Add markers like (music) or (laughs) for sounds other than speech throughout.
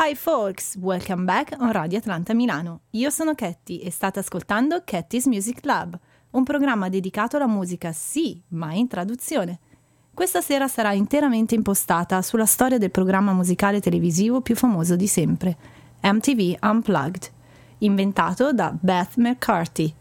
Hi folks, welcome back on Radio Atlanta Milano. Io sono Ketty e state ascoltando Ketty's Music Club, un programma dedicato alla musica sì, ma in traduzione. Questa sera sarà interamente impostata sulla storia del programma musicale televisivo più famoso di sempre, MTV Unplugged, inventato da Beth McCarthy.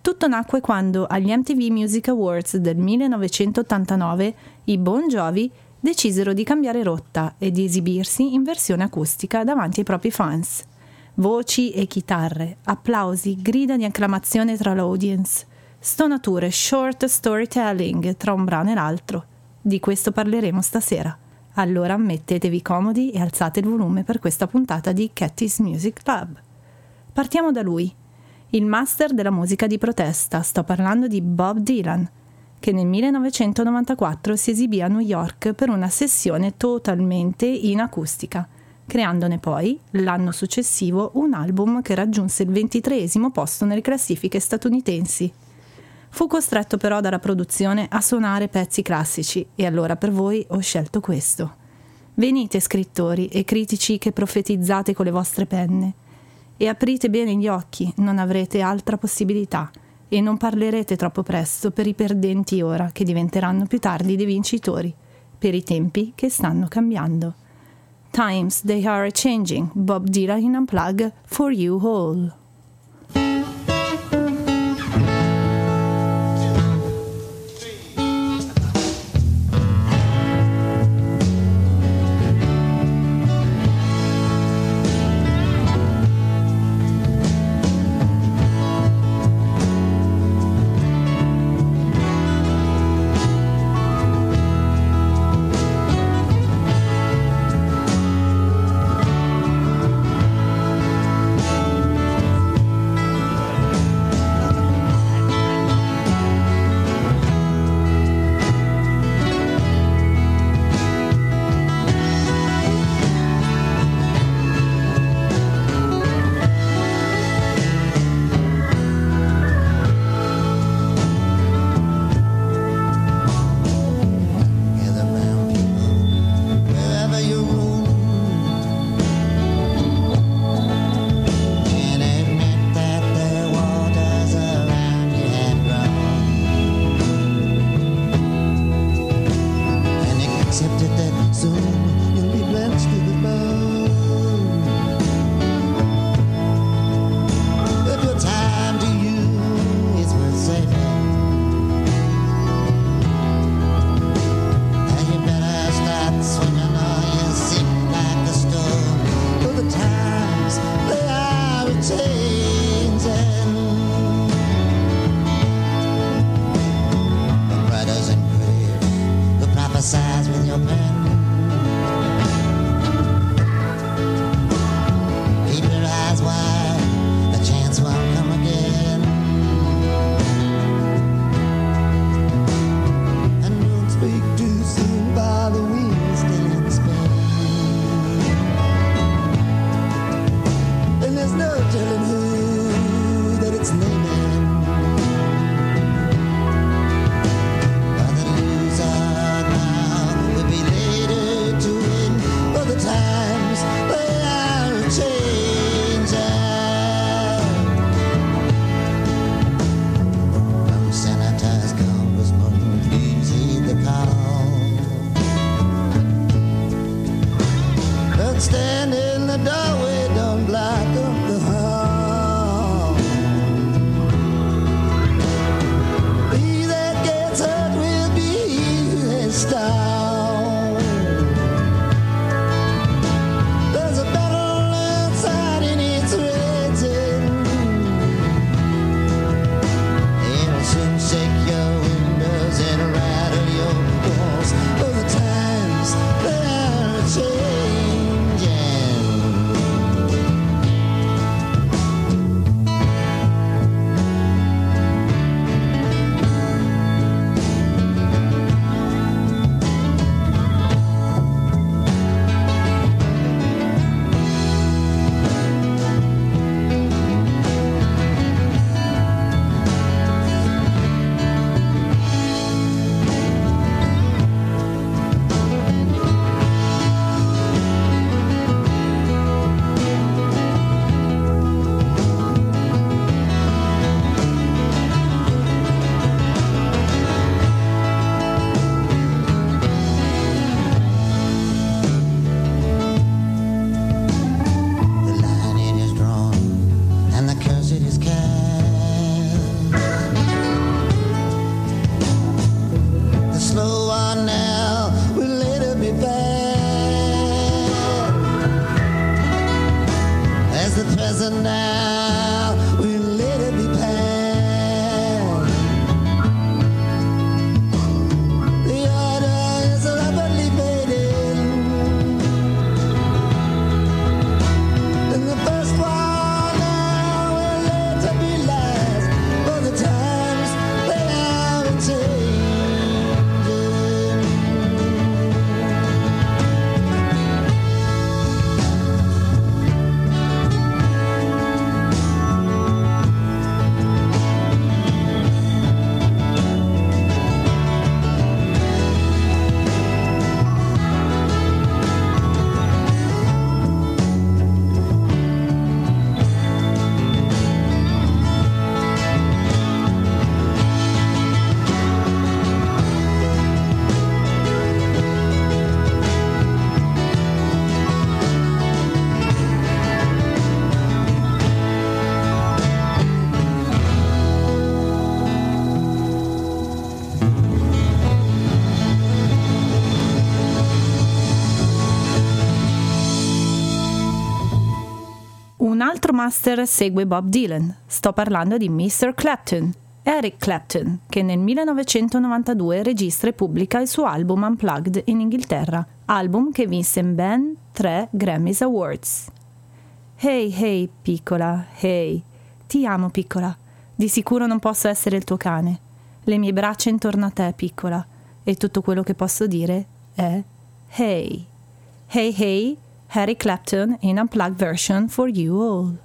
Tutto nacque quando agli MTV Music Awards del 1989 i Bon Jovi decisero di cambiare rotta e di esibirsi in versione acustica davanti ai propri fans. Voci e chitarre, applausi, grida di acclamazione tra l'audience, stonature, short storytelling tra un brano e l'altro. Di questo parleremo stasera. Allora mettetevi comodi e alzate il volume per questa puntata di Catty's Music Club. Partiamo da lui, il master della musica di protesta, sto parlando di Bob Dylan che nel 1994 si esibì a New York per una sessione totalmente in acustica, creandone poi, l'anno successivo, un album che raggiunse il ventitreesimo posto nelle classifiche statunitensi. Fu costretto però dalla produzione a suonare pezzi classici e allora per voi ho scelto questo. Venite scrittori e critici che profetizzate con le vostre penne e aprite bene gli occhi, non avrete altra possibilità e non parlerete troppo presto per i perdenti ora che diventeranno più tardi dei vincitori, per i tempi che stanno cambiando. Times they are changing. Bob Dylan in Unplug for you all. Master segue Bob Dylan. Sto parlando di Mr. Clapton, Eric Clapton, che nel 1992 registra e pubblica il suo album Unplugged in Inghilterra, album che vinse ben tre Grammys Awards. Hey, hey, piccola, hey, ti amo, piccola. Di sicuro non posso essere il tuo cane. Le mie braccia intorno a te, piccola. E tutto quello che posso dire è hey. Hey, hey, Harry Clapton in unplugged version for you all.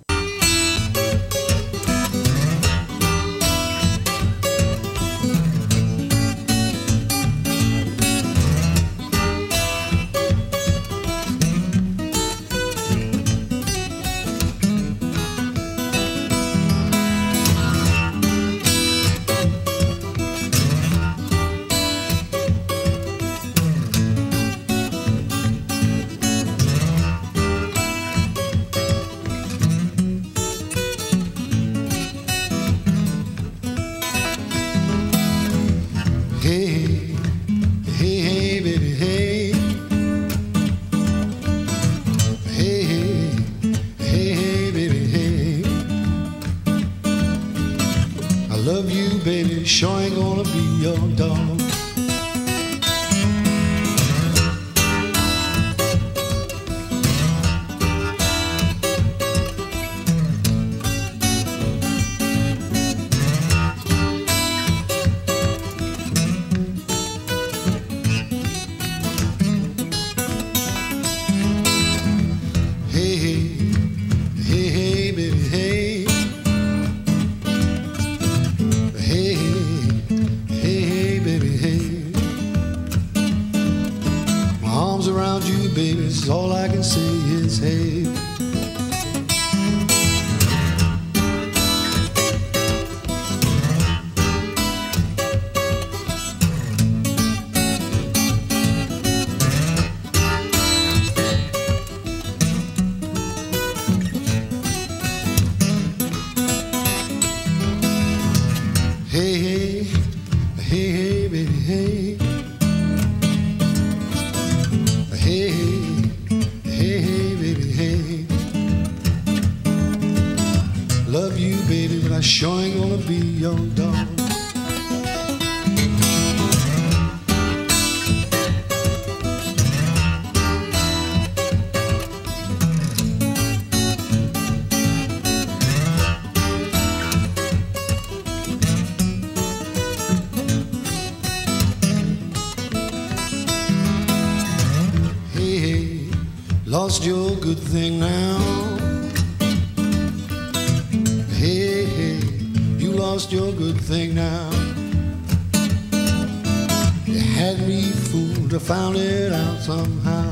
Lost your good thing now. Hey, hey, you lost your good thing now. You had me fooled, I found it out somehow.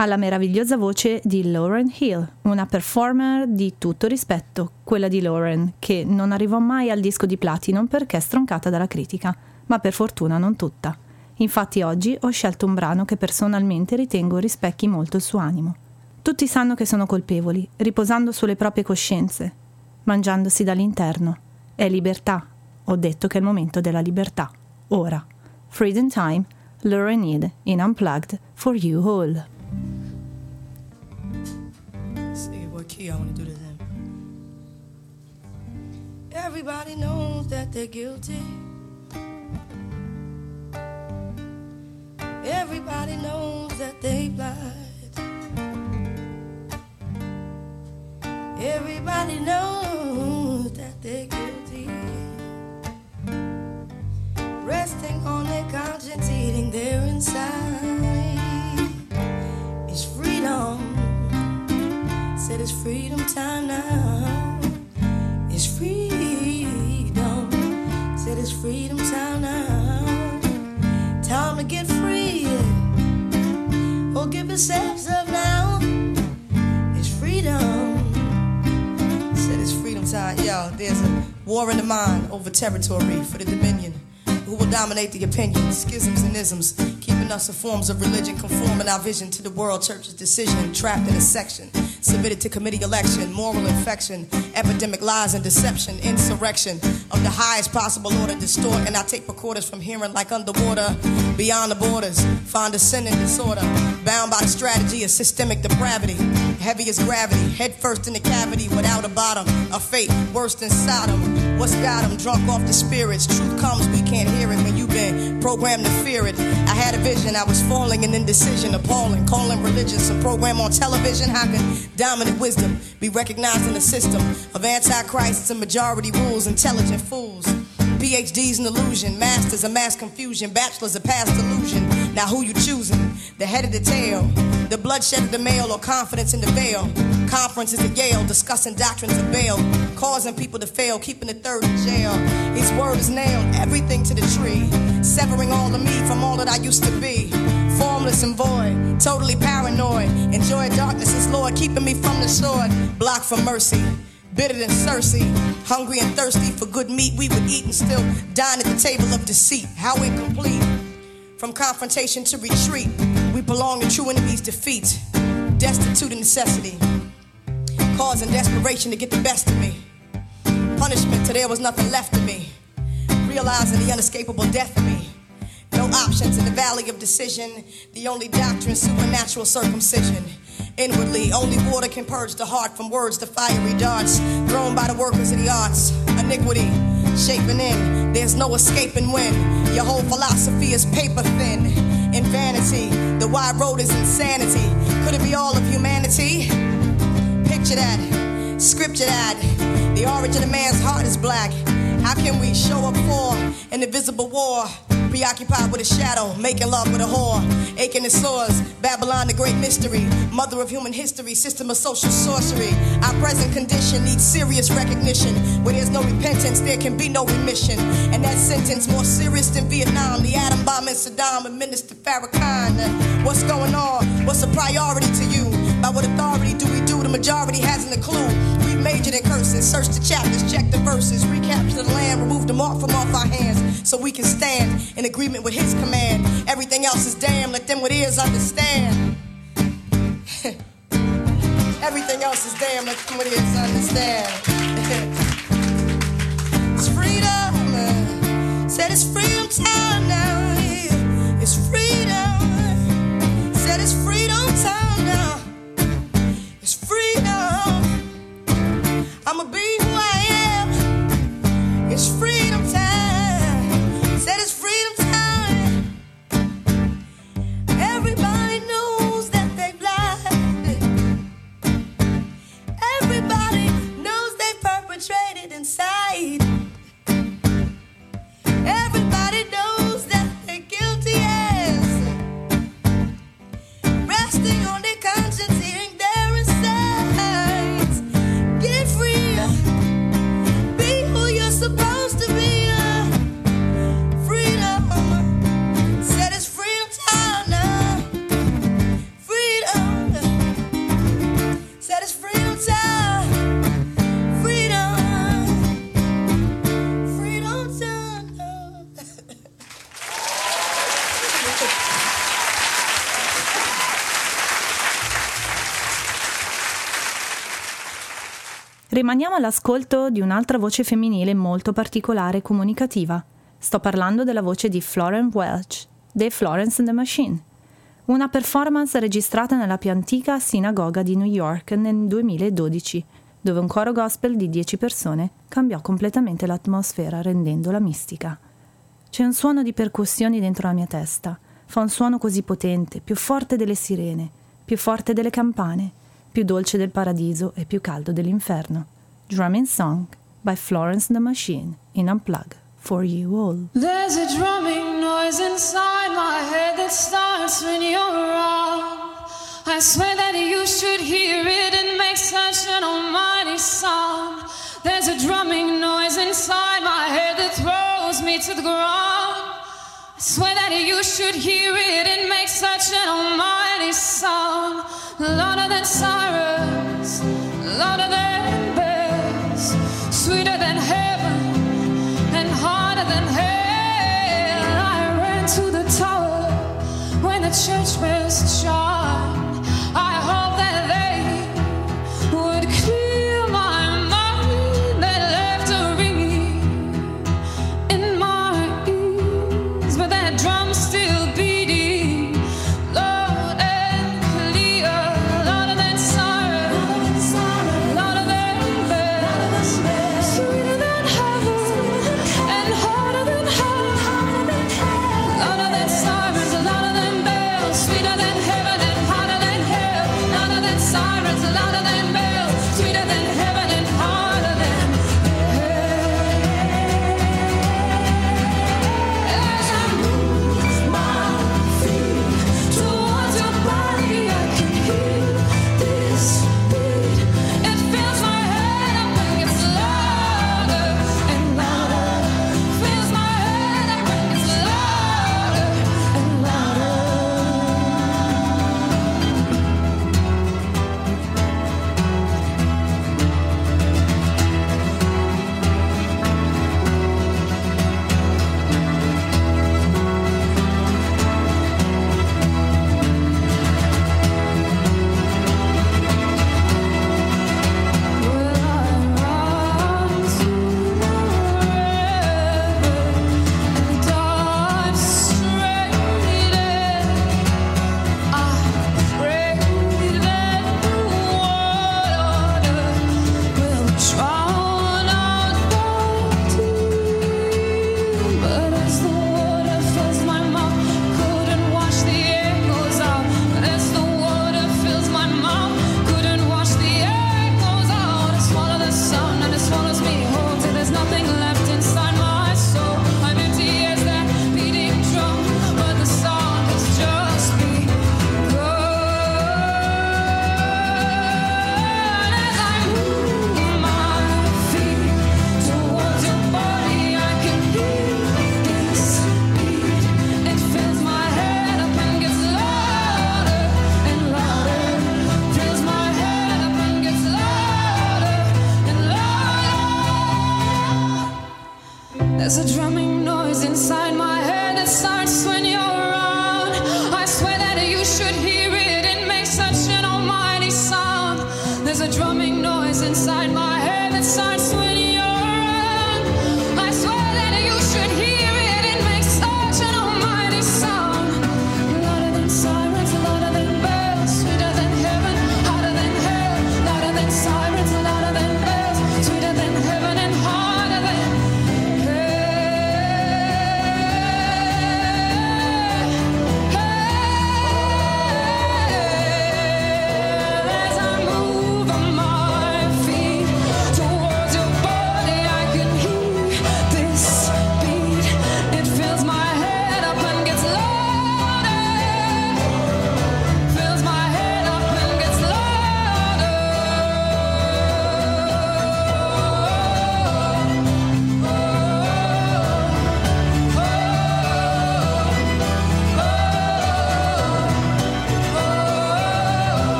Alla meravigliosa voce di Lauren Hill, una performer di tutto rispetto, quella di Lauren, che non arrivò mai al disco di platino perché stroncata dalla critica, ma per fortuna non tutta. Infatti oggi ho scelto un brano che personalmente ritengo rispecchi molto il suo animo. Tutti sanno che sono colpevoli, riposando sulle proprie coscienze, mangiandosi dall'interno. È libertà. Ho detto che è il momento della libertà. Ora. Freedom Time, Lauren Need in Unplugged for You All. Everybody knows that they're guilty. Everybody knows that they lied. Everybody knows territory for the dominion. Who will dominate the opinions, schisms and isms, keeping us in forms of religion, conforming our vision to the world church's decision, trapped in a section, submitted to committee election, moral infection, epidemic lies and deception, insurrection of the highest possible order, distort, and I take recorders from hearing like underwater, beyond the borders, find a sin and disorder, bound by the strategy of systemic depravity, heavy as gravity, head first in the cavity without a bottom, a fate worse than Sodom. What's got 'em drunk off the spirits? Truth comes, we can't hear it when you've been programmed to fear it. I had a vision, I was falling in indecision, appalling, calling religion some program on television. How could dominant wisdom be recognized in the system of antichrists and majority rules, intelligent fools? PhDs an illusion, masters a mass confusion, bachelors a past illusion. Now who you choosing? The head of the tail, the bloodshed of the male, or confidence in the veil? Conferences at Yale discussing doctrines of bail, causing people to fail, keeping the third in jail. His word is nailed, everything to the tree, severing all of me from all that I used to be. Formless and void, totally paranoid. Enjoy darkness as Lord, keeping me from the sword, blocked from mercy. Bitter than Cersei, hungry and thirsty for good meat, we would eat and still dine at the table of deceit. How incomplete. From confrontation to retreat, we belong to true enemies' defeat. Destitute of necessity, causing desperation to get the best of me. Punishment till there was nothing left of me. Realizing the unescapable death of me. No options in the valley of decision. The only doctrine, supernatural circumcision. Inwardly, only water can purge the heart from words to fiery darts thrown by the workers of the arts. Iniquity, shaping in, there's no escaping when your whole philosophy is paper thin. In vanity, the wide road is insanity. Could it be all of humanity? Picture that, scripture that. The origin of man's heart is black. How can we show up for an invisible war? Preoccupied with a shadow, making love with a whore. Aching the sores, Babylon the great mystery. Mother of human history, system of social sorcery. Our present condition needs serious recognition. Where there's no repentance, there can be no remission. And that sentence more serious than Vietnam. The atom bomb in Saddam and Minister Farrakhan. What's going on? What's a priority to you? By what authority do we do? The majority hasn't a clue. Majored in curses, search the chapters, check the verses, recapture the land, remove the mark from off our hands, so we can stand in agreement with His command. Everything else is damn. Let them with ears understand. (laughs) Everything else is damn. Let them with ears understand. (laughs) Uh, it's freedom. Said it's freedom time now. It's freedom. Said it's freedom time now. I'ma be. Rimaniamo all'ascolto di un'altra voce femminile molto particolare e comunicativa. Sto parlando della voce di Florence Welch, dei Florence and the Machine. Una performance registrata nella più antica sinagoga di New York nel 2012, dove un coro gospel di 10 persone cambiò completamente l'atmosfera rendendola mistica. C'è un suono di percussioni dentro la mia testa. Fa un suono così potente, più forte delle sirene, più forte delle campane, più dolce del paradiso e più caldo dell'inferno. Drumming Song by Florence the Machine in Unplug for you all. There's a drumming noise inside my head that starts when you're around. I swear that you should hear it and make such an almighty sound. There's a drumming noise inside my head that throws me to the ground. I swear that you should hear it and make such an almighty sound. Louder than sirens, louder than sweeter than heaven and harder than hell. I ran to the tower when the church bells chimed.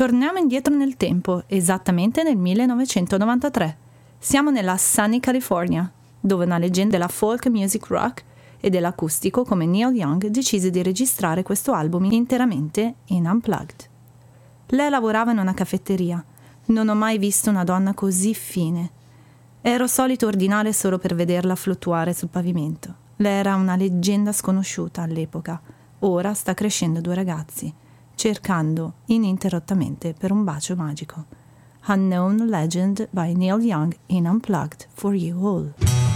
Torniamo indietro nel tempo, esattamente nel 1993. Siamo nella Sunny California, dove una leggenda della folk music rock e dell'acustico come Neil Young decise di registrare questo album interamente in unplugged. Lei lavorava in una caffetteria. Non ho mai visto una donna così fine. Ero solito ordinare solo per vederla fluttuare sul pavimento. Lei era una leggenda sconosciuta all'epoca. Ora sta crescendo due ragazzi cercando ininterrottamente per un bacio magico. Unknown Legend by Neil Young in Unplugged for You All.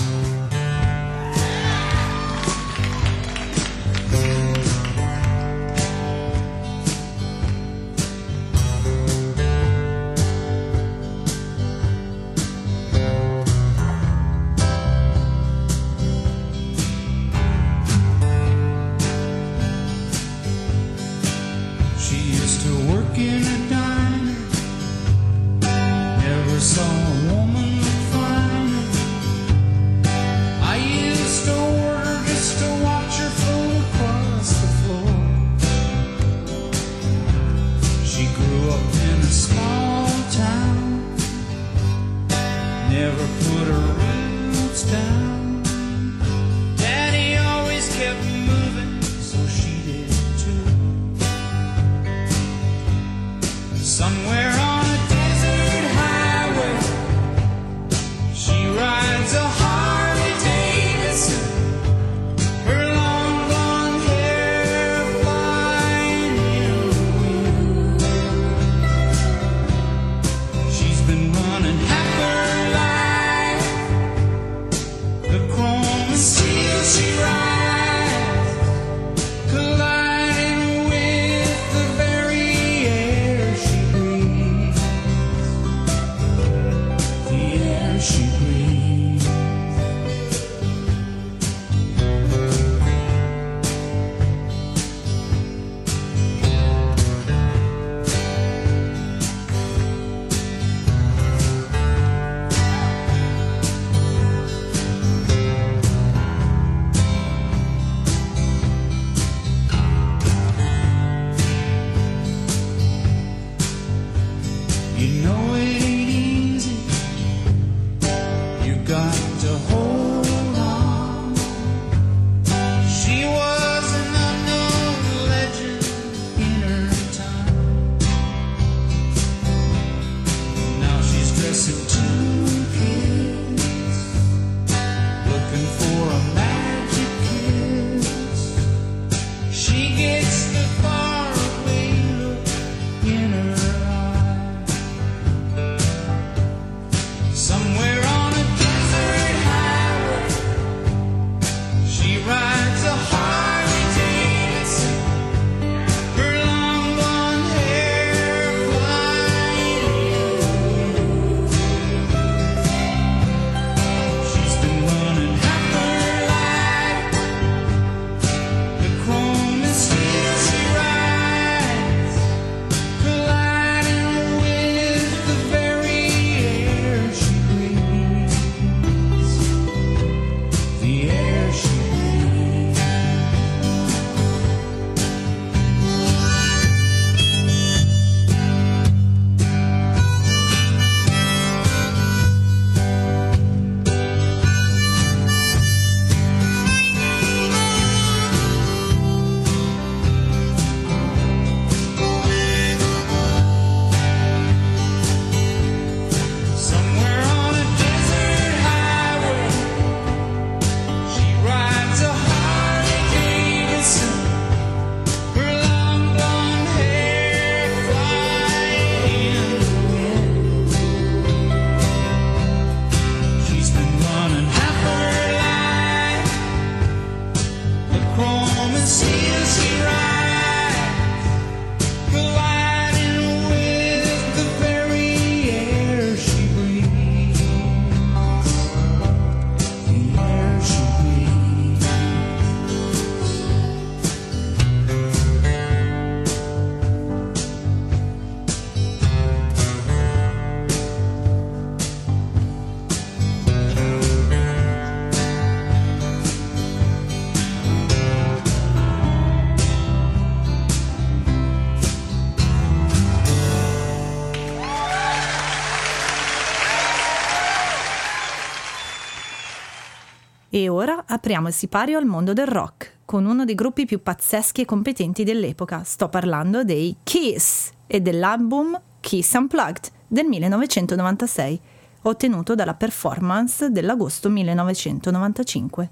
Apriamo il sipario al mondo del rock, con uno dei gruppi più pazzeschi e competenti dell'epoca. Sto parlando dei Kiss e dell'album Kiss Unplugged del 1996, ottenuto dalla performance dell'agosto 1995.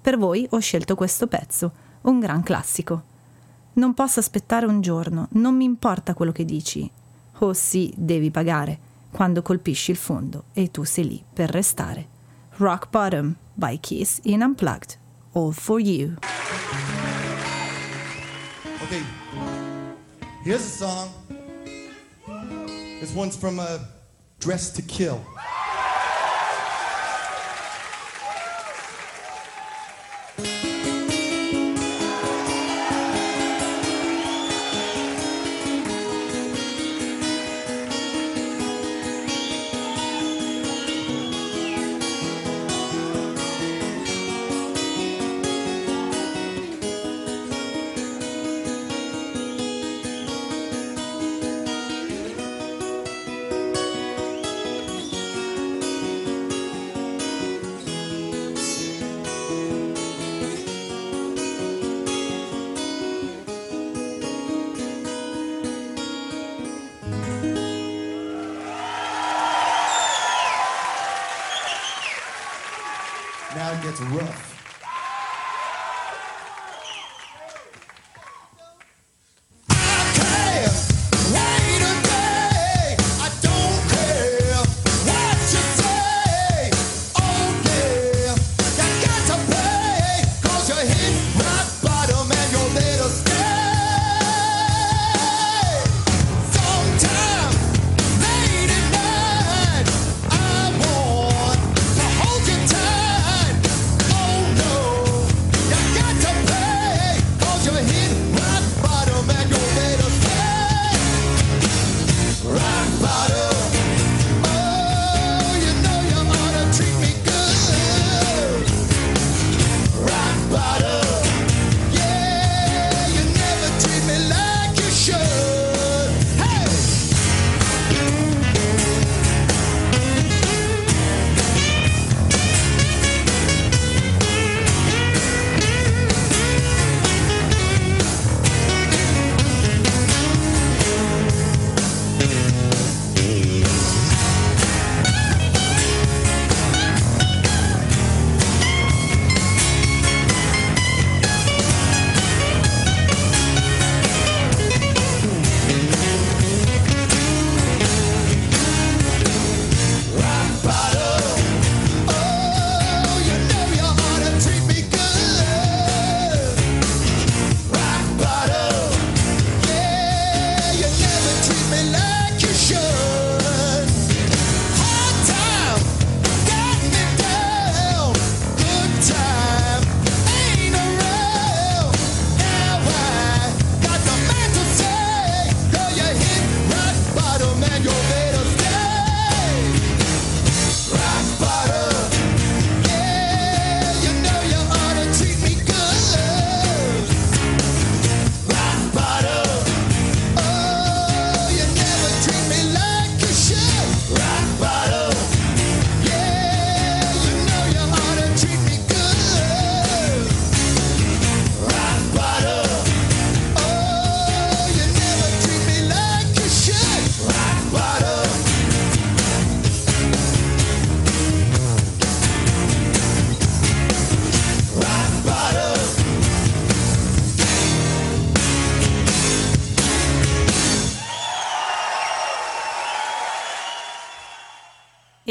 Per voi ho scelto questo pezzo, un gran classico. Non posso aspettare un giorno, non mi importa quello che dici. Oh sì, devi pagare, quando colpisci il fondo e tu sei lì per restare. Rock Bottom by Kiss in Unplugged. All for you. Okay, here's a song. This one's from uh, Dress to Kill.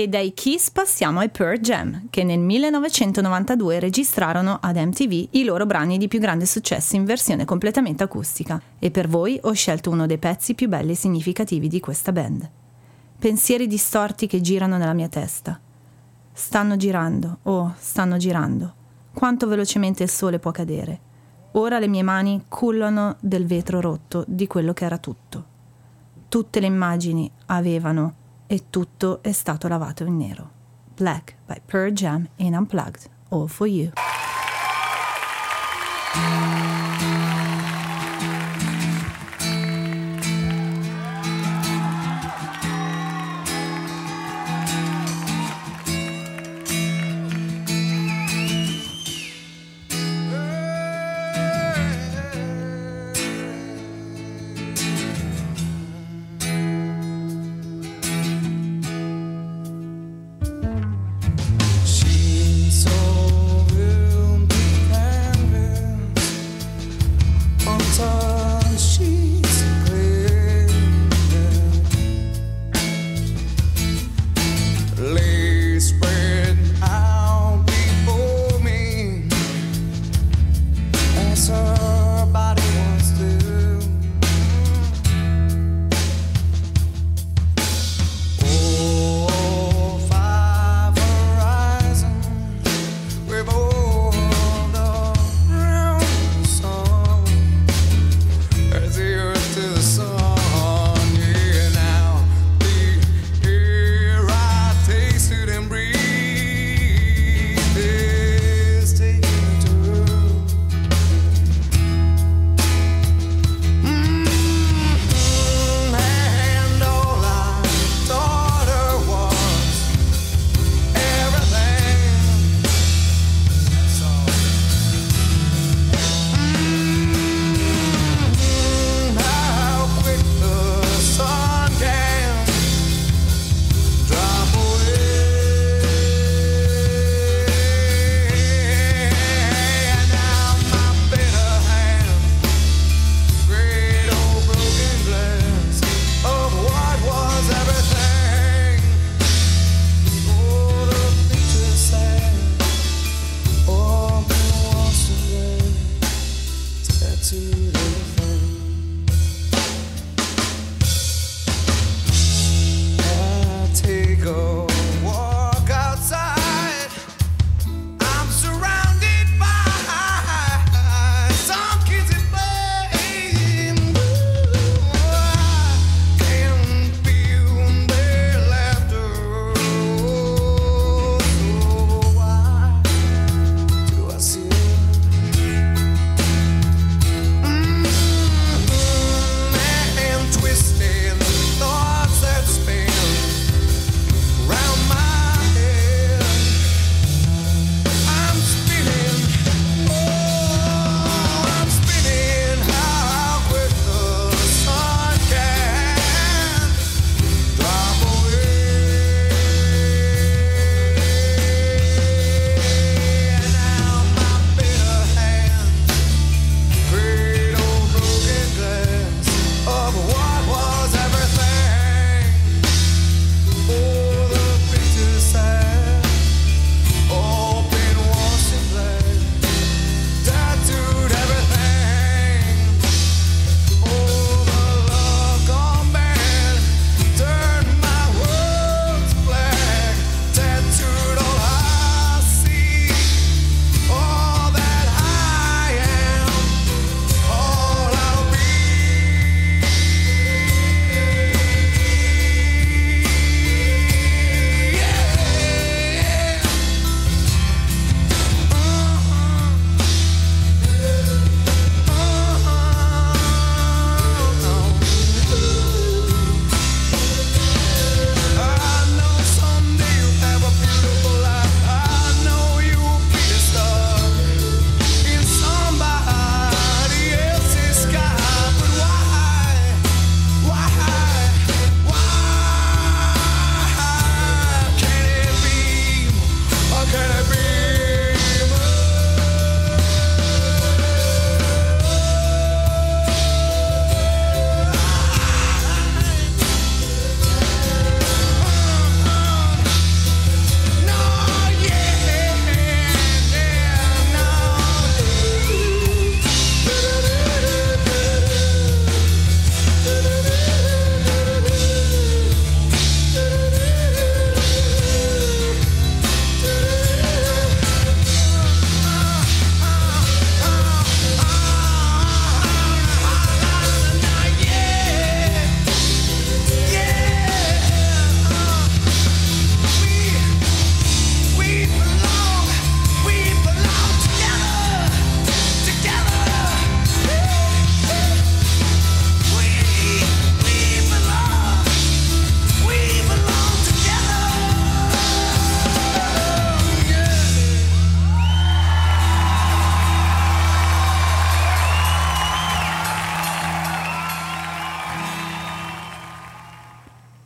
E dai Kiss passiamo ai Pearl Jam, che nel 1992 registrarono ad MTV i loro brani di più grande successo in versione completamente acustica. E per voi ho scelto uno dei pezzi più belli e significativi di questa band. Pensieri distorti che girano nella mia testa. Stanno girando, oh, stanno girando. Quanto velocemente il sole può cadere. Ora le mie mani cullano del vetro rotto di quello che era tutto. Tutte le immagini avevano e tutto è stato lavato in nero. Black by Pearl Jam in Unplugged, All for You.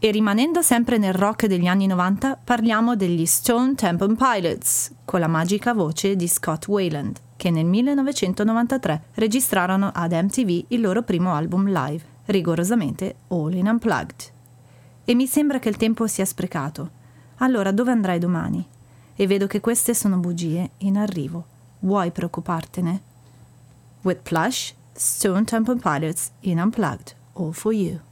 E rimanendo sempre nel rock degli anni 90, parliamo degli Stone Temple Pilots, con la magica voce di Scott Wayland, che nel 1993 registrarono ad MTV il loro primo album live, rigorosamente All in Unplugged. E mi sembra che il tempo sia sprecato. Allora dove andrai domani? E vedo che queste sono bugie in arrivo. Vuoi preoccupartene? With Plush, Stone Temple Pilots in Unplugged, All for You.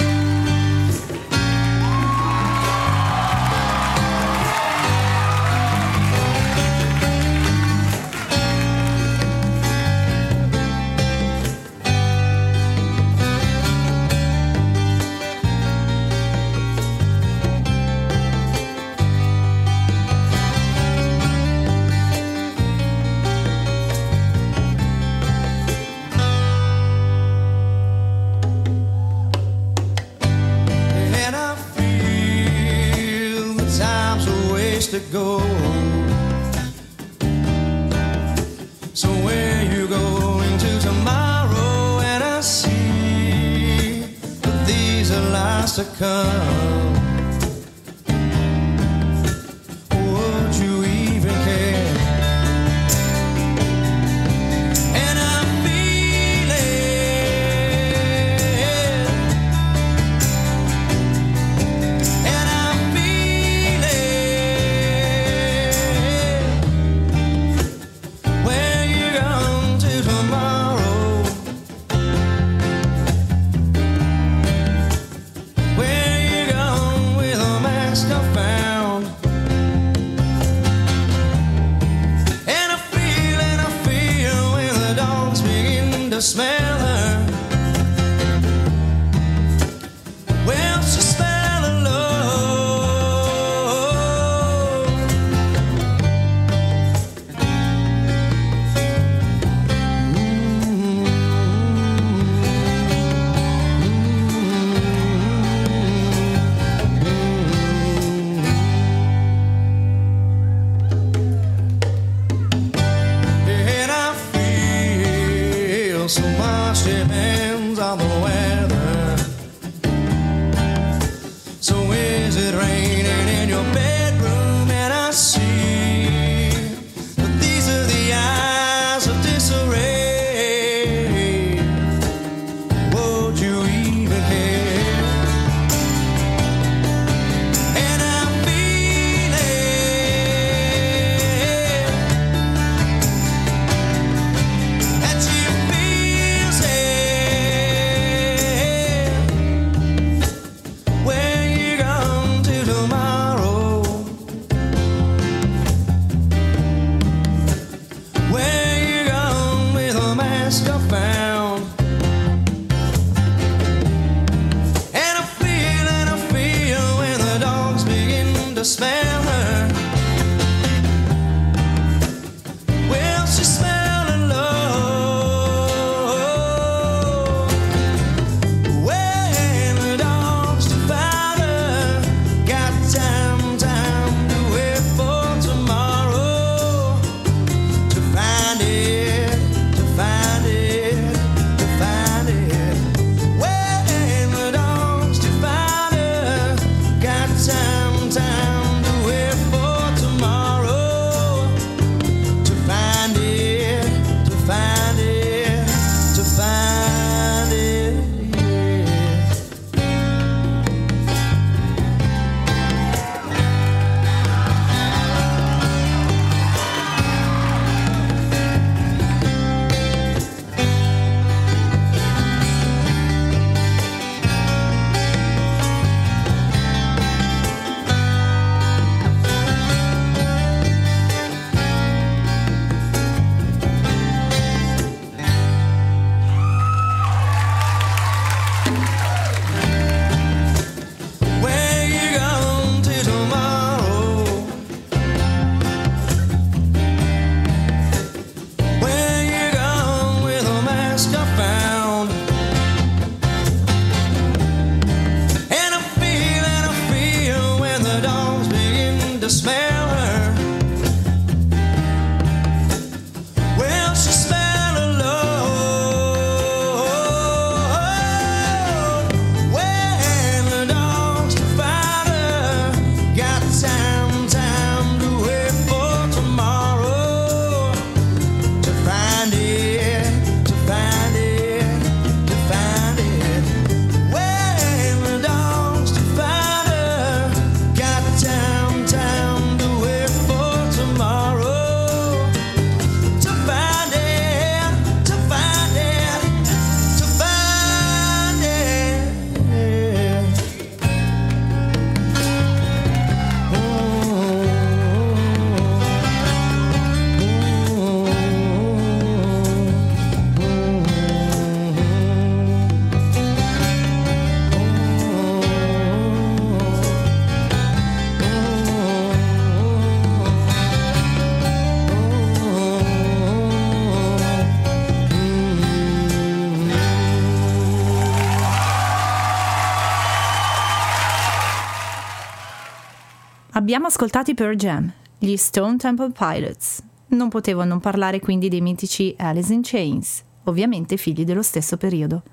Abbiamo ascoltato i Pearl Jam, gli Stone Temple Pilots. Non potevo non parlare quindi dei mitici Alice in Chains, ovviamente figli dello stesso periodo.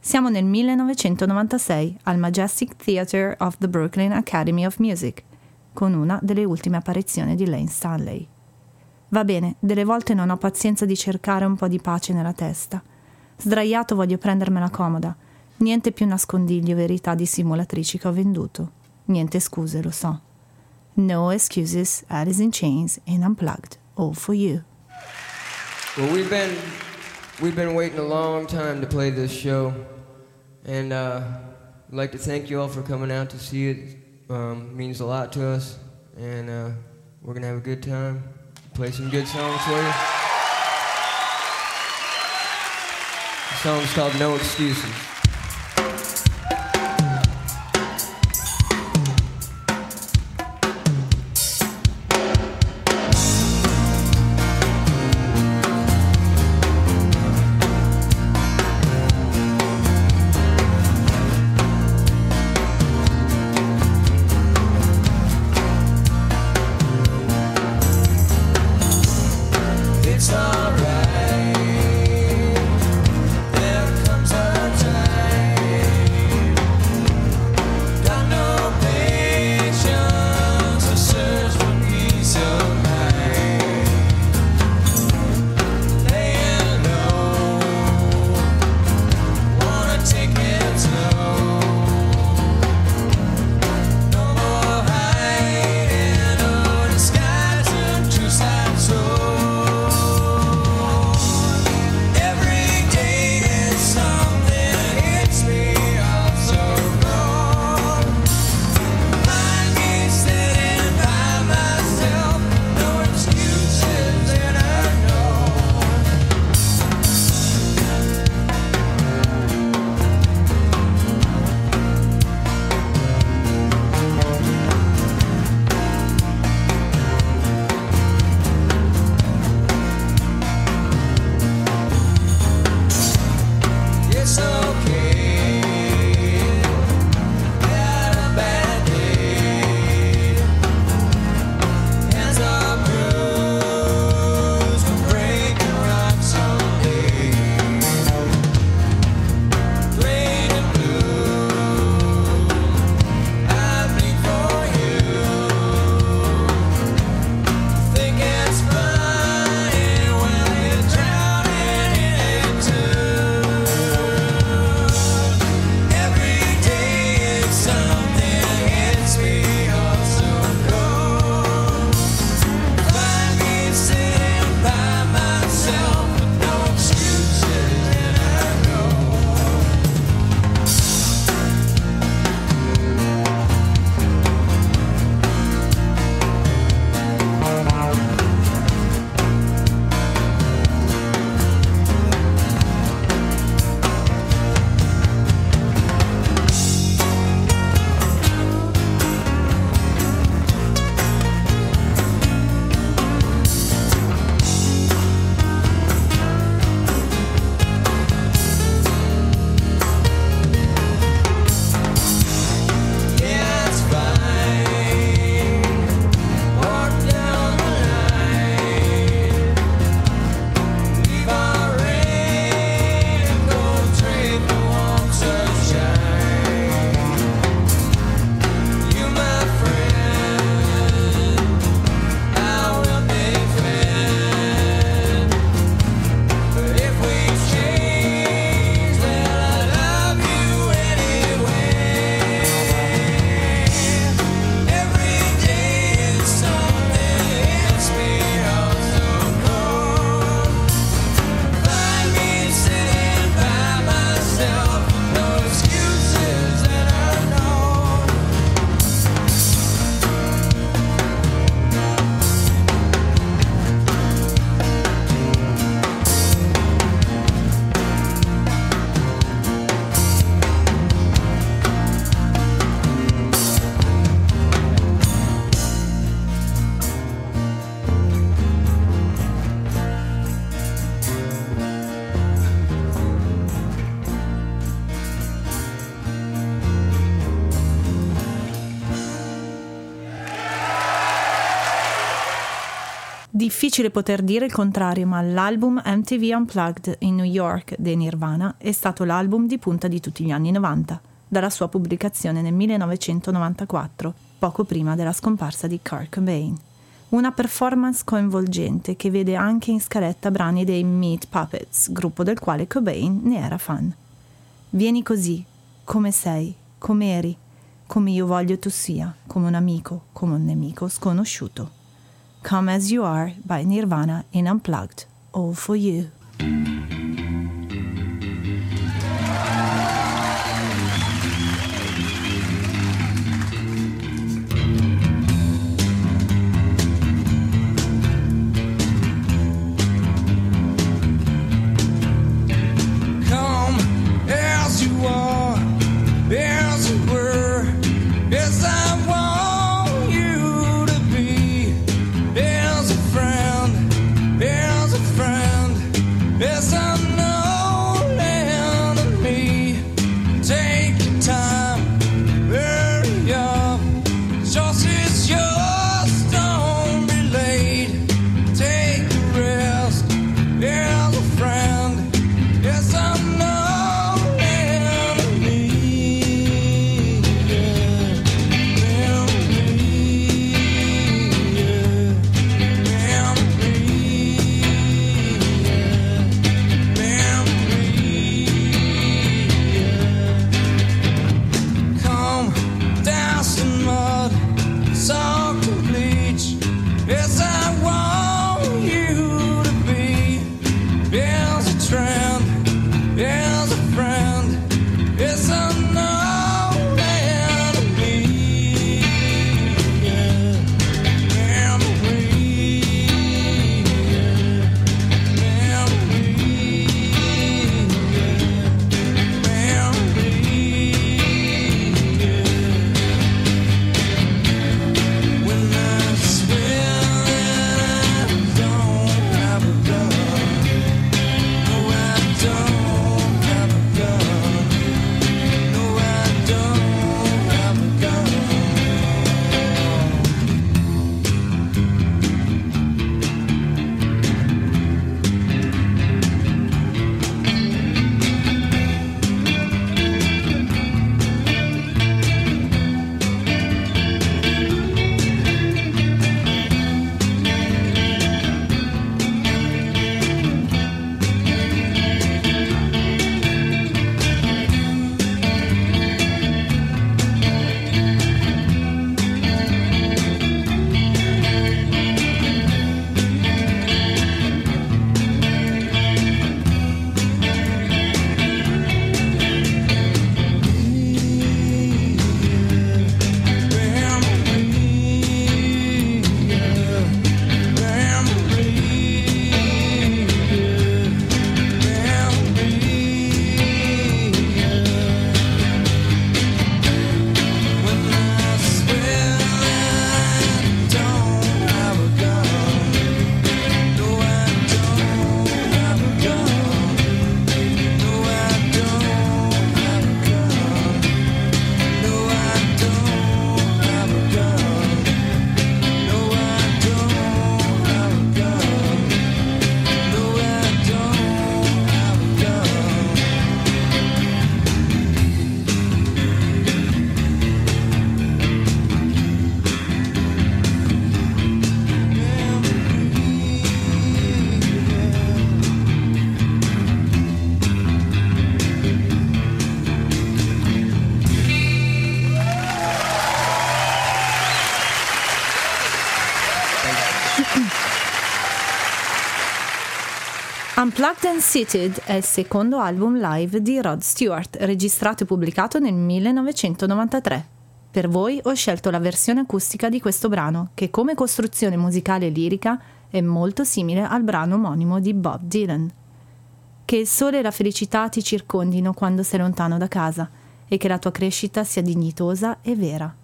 Siamo nel 1996 al Majestic Theatre of the Brooklyn Academy of Music, con una delle ultime apparizioni di Lane Stanley. Va bene, delle volte non ho pazienza di cercare un po' di pace nella testa. Sdraiato voglio prendermela comoda. Niente più nascondiglio verità di simulatrici che ho venduto. Niente scuse, lo so. No excuses, Alice in Chains and Unplugged, all for you. Well, we've been we've been waiting a long time to play this show, and uh, I'd like to thank you all for coming out to see it. Um, means a lot to us, and uh, we're gonna have a good time. Play some good songs for you. The song's called "No Excuses." Difficile poter dire il contrario, ma l'album MTV Unplugged in New York dei Nirvana è stato l'album di punta di tutti gli anni 90, dalla sua pubblicazione nel 1994, poco prima della scomparsa di Kurt Cobain. Una performance coinvolgente che vede anche in scaletta brani dei Meat Puppets, gruppo del quale Cobain ne era fan. Vieni così, come sei, come eri, come io voglio tu sia, come un amico, come un nemico sconosciuto. Come As You Are by Nirvana in Unplugged, All For You. Unplugged and Seated è il secondo album live di Rod Stewart, registrato e pubblicato nel 1993. Per voi ho scelto la versione acustica di questo brano, che come costruzione musicale e lirica è molto simile al brano omonimo di Bob Dylan. Che il sole e la felicità ti circondino quando sei lontano da casa e che la tua crescita sia dignitosa e vera.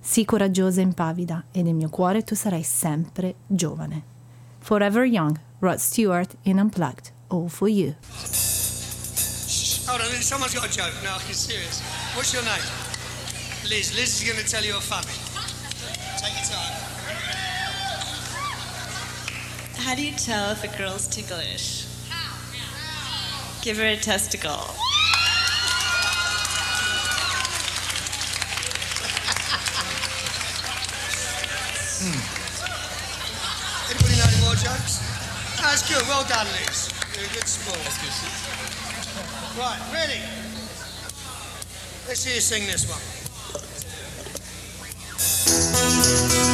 Sii coraggiosa e impavida e nel mio cuore tu sarai sempre giovane. Forever Young, Rod Stewart in Unplugged, All For You. Hold on, someone's got a joke. No, I'm serious. What's your name? Liz. Liz is going to tell you a funny. Take your time. How do you tell if a girl's ticklish? Give her a testicle. Hmm. Anybody know any more jokes? That's good. Well done, Liz. You're a good sport. Right, ready? Let's hear you sing this one.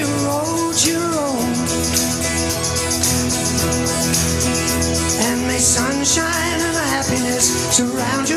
Every road you roam. And may sunshine and happiness surround you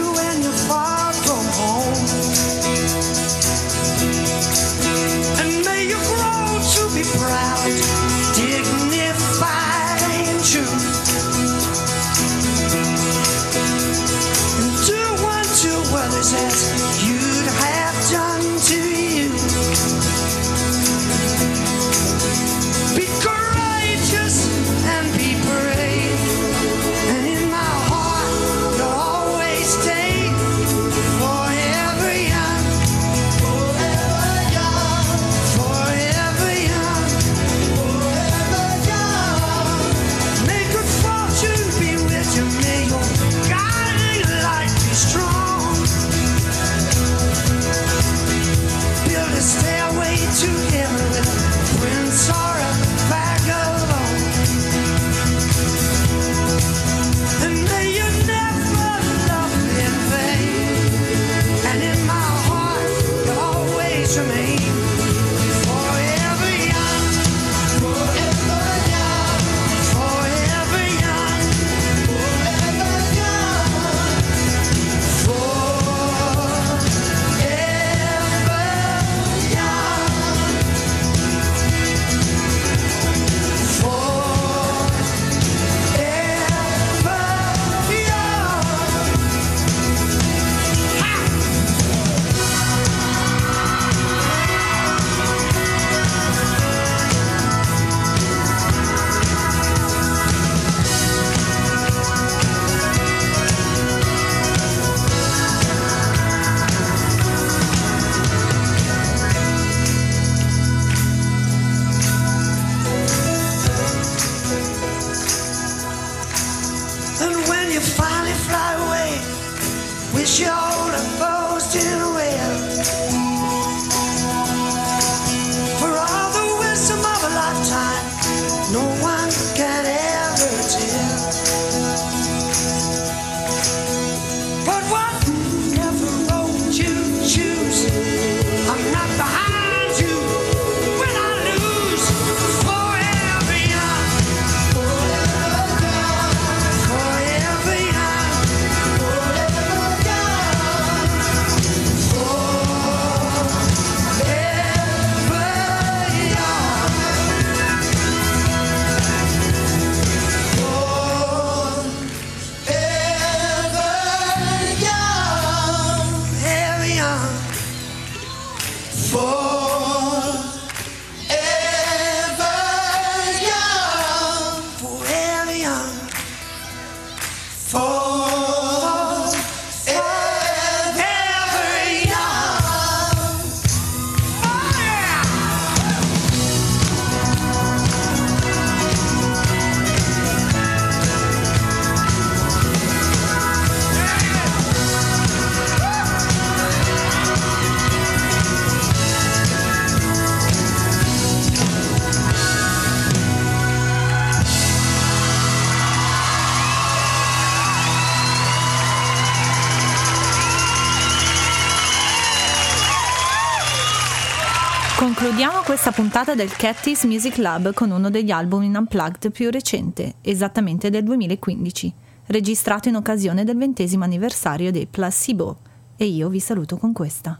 puntata del Cattis Music Lab con uno degli album in Unplugged più recente, esattamente del 2015, registrato in occasione del ventesimo anniversario dei Placebo, e io vi saluto con questa.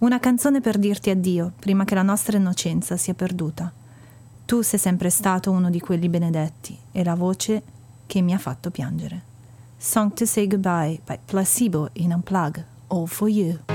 Una canzone per dirti addio prima che la nostra innocenza sia perduta. Tu sei sempre stato uno di quelli benedetti e la voce che mi ha fatto piangere. Song to Say Goodbye by Placebo in Unplugged, All for You.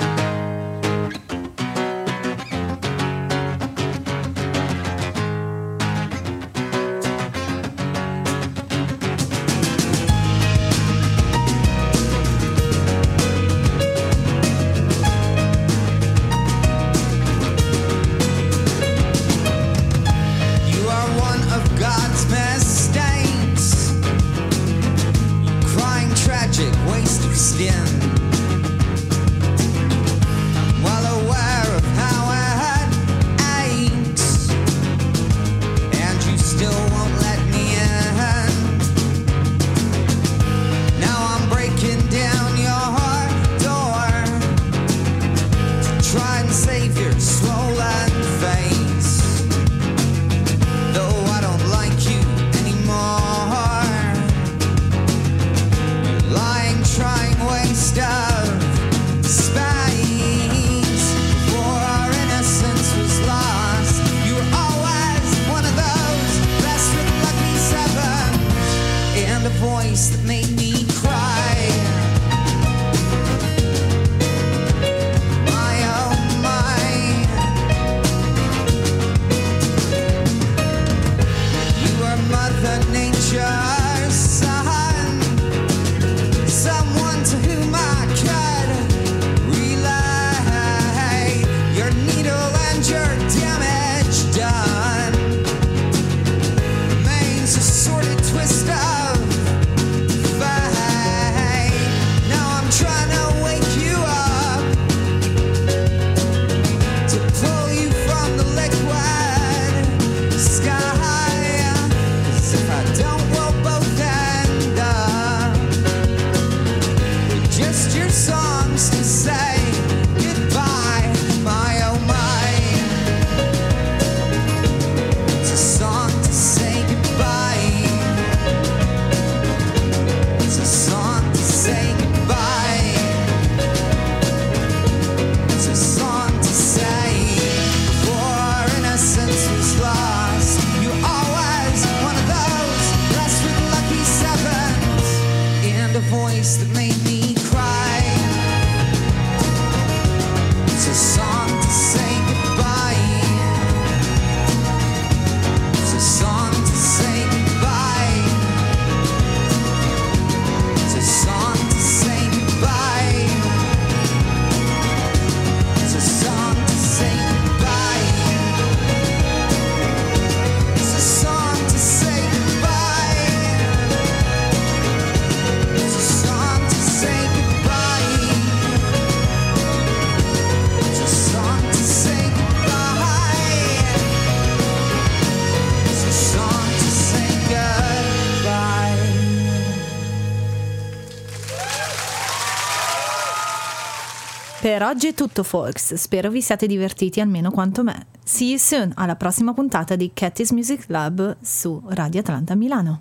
Per oggi è tutto folks, spero vi siate divertiti almeno quanto me. See you soon alla prossima puntata di Cattis Music Club su Radio Atlanta Milano.